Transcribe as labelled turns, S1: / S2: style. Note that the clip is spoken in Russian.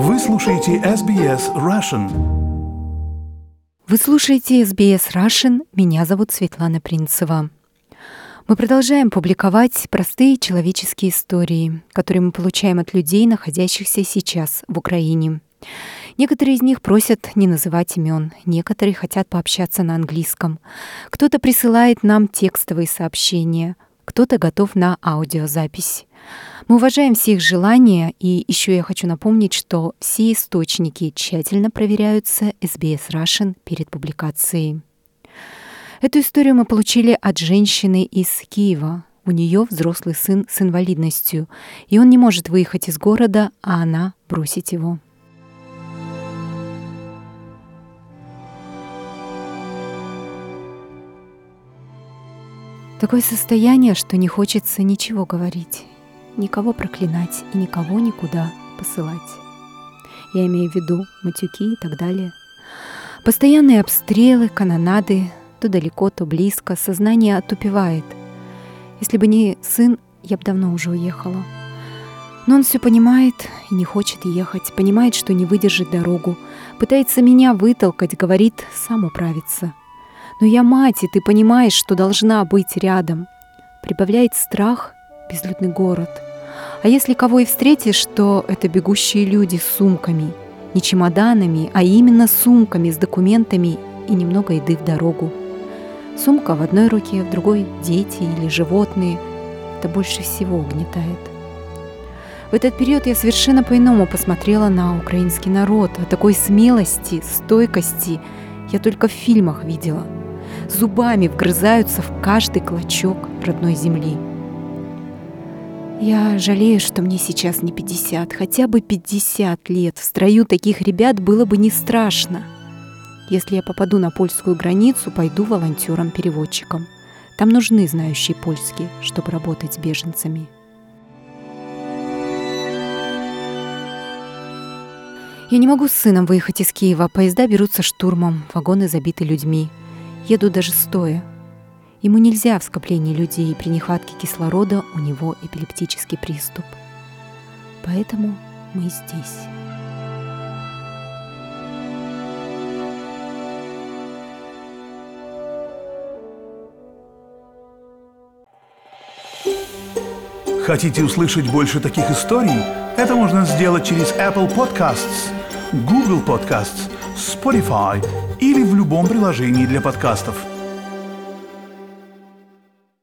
S1: Вы слушаете SBS Russian.
S2: Вы слушаете SBS Russian. Меня зовут Светлана Принцева. Мы продолжаем публиковать простые человеческие истории, которые мы получаем от людей, находящихся сейчас в Украине. Некоторые из них просят не называть имен, некоторые хотят пообщаться на английском. Кто-то присылает нам текстовые сообщения, кто-то готов на аудиозапись. Мы уважаем все их желания, и еще я хочу напомнить, что все источники тщательно проверяются SBS Russian перед публикацией. Эту историю мы получили от женщины из Киева. У нее взрослый сын с инвалидностью, и он не может выехать из города, а она бросить его. Такое состояние, что не хочется ничего говорить, никого проклинать и никого никуда посылать. Я имею в виду матюки и так далее. Постоянные обстрелы, канонады, то далеко, то близко, сознание отупевает. Если бы не сын, я бы давно уже уехала. Но он все понимает и не хочет ехать, понимает, что не выдержит дорогу, пытается меня вытолкать, говорит, сам управится. Но я мать, и ты понимаешь, что должна быть рядом. Прибавляет страх безлюдный город. А если кого и встретишь, то это бегущие люди с сумками. Не чемоданами, а именно сумками с документами и немного еды в дорогу. Сумка в одной руке, в другой дети или животные. Это больше всего угнетает. В этот период я совершенно по-иному посмотрела на украинский народ. О такой смелости, стойкости я только в фильмах видела – зубами вгрызаются в каждый клочок родной земли. Я жалею, что мне сейчас не 50, хотя бы 50 лет. В строю таких ребят было бы не страшно. Если я попаду на польскую границу, пойду волонтером-переводчиком. Там нужны знающие польский, чтобы работать с беженцами. Я не могу с сыном выехать из Киева. Поезда берутся штурмом, вагоны забиты людьми. Еду даже стоя. Ему нельзя в скоплении людей, при нехватке кислорода у него эпилептический приступ. Поэтому мы здесь.
S1: Хотите услышать больше таких историй? Это можно сделать через Apple Podcasts, Google Podcasts, Spotify или в любом приложении для подкастов.